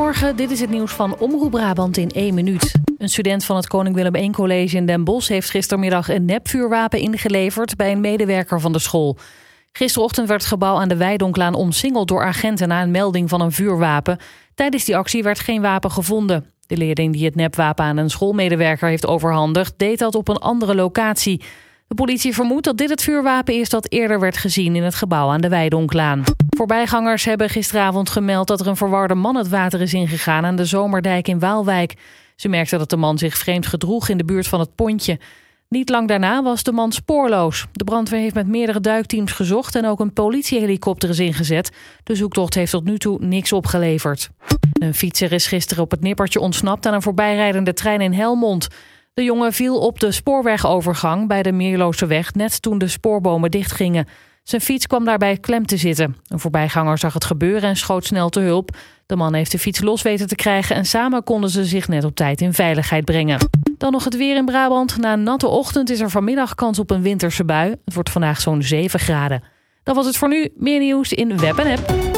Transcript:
Goedemorgen, dit is het nieuws van Omroep Brabant in 1 minuut. Een student van het Koning Willem I College in Den Bosch... heeft gistermiddag een nepvuurwapen ingeleverd bij een medewerker van de school. Gisterochtend werd het gebouw aan de Weidonklaan omsingeld door agenten... na een melding van een vuurwapen. Tijdens die actie werd geen wapen gevonden. De leerling die het nepwapen aan een schoolmedewerker heeft overhandigd... deed dat op een andere locatie... De politie vermoedt dat dit het vuurwapen is dat eerder werd gezien in het gebouw aan de Weidonklaan. Voorbijgangers hebben gisteravond gemeld dat er een verwarde man het water is ingegaan aan de Zomerdijk in Waalwijk. Ze merkten dat de man zich vreemd gedroeg in de buurt van het pontje. Niet lang daarna was de man spoorloos. De brandweer heeft met meerdere duikteams gezocht en ook een politiehelikopter is ingezet. De zoektocht heeft tot nu toe niks opgeleverd. Een fietser is gisteren op het nippertje ontsnapt aan een voorbijrijdende trein in Helmond. De jongen viel op de spoorwegovergang bij de Meerloze weg net toen de spoorbomen dichtgingen. Zijn fiets kwam daarbij klem te zitten. Een voorbijganger zag het gebeuren en schoot snel te hulp. De man heeft de fiets los weten te krijgen en samen konden ze zich net op tijd in veiligheid brengen. Dan nog het weer in Brabant. Na een natte ochtend is er vanmiddag kans op een winterse bui. Het wordt vandaag zo'n 7 graden. Dat was het voor nu. Meer nieuws in Web en App.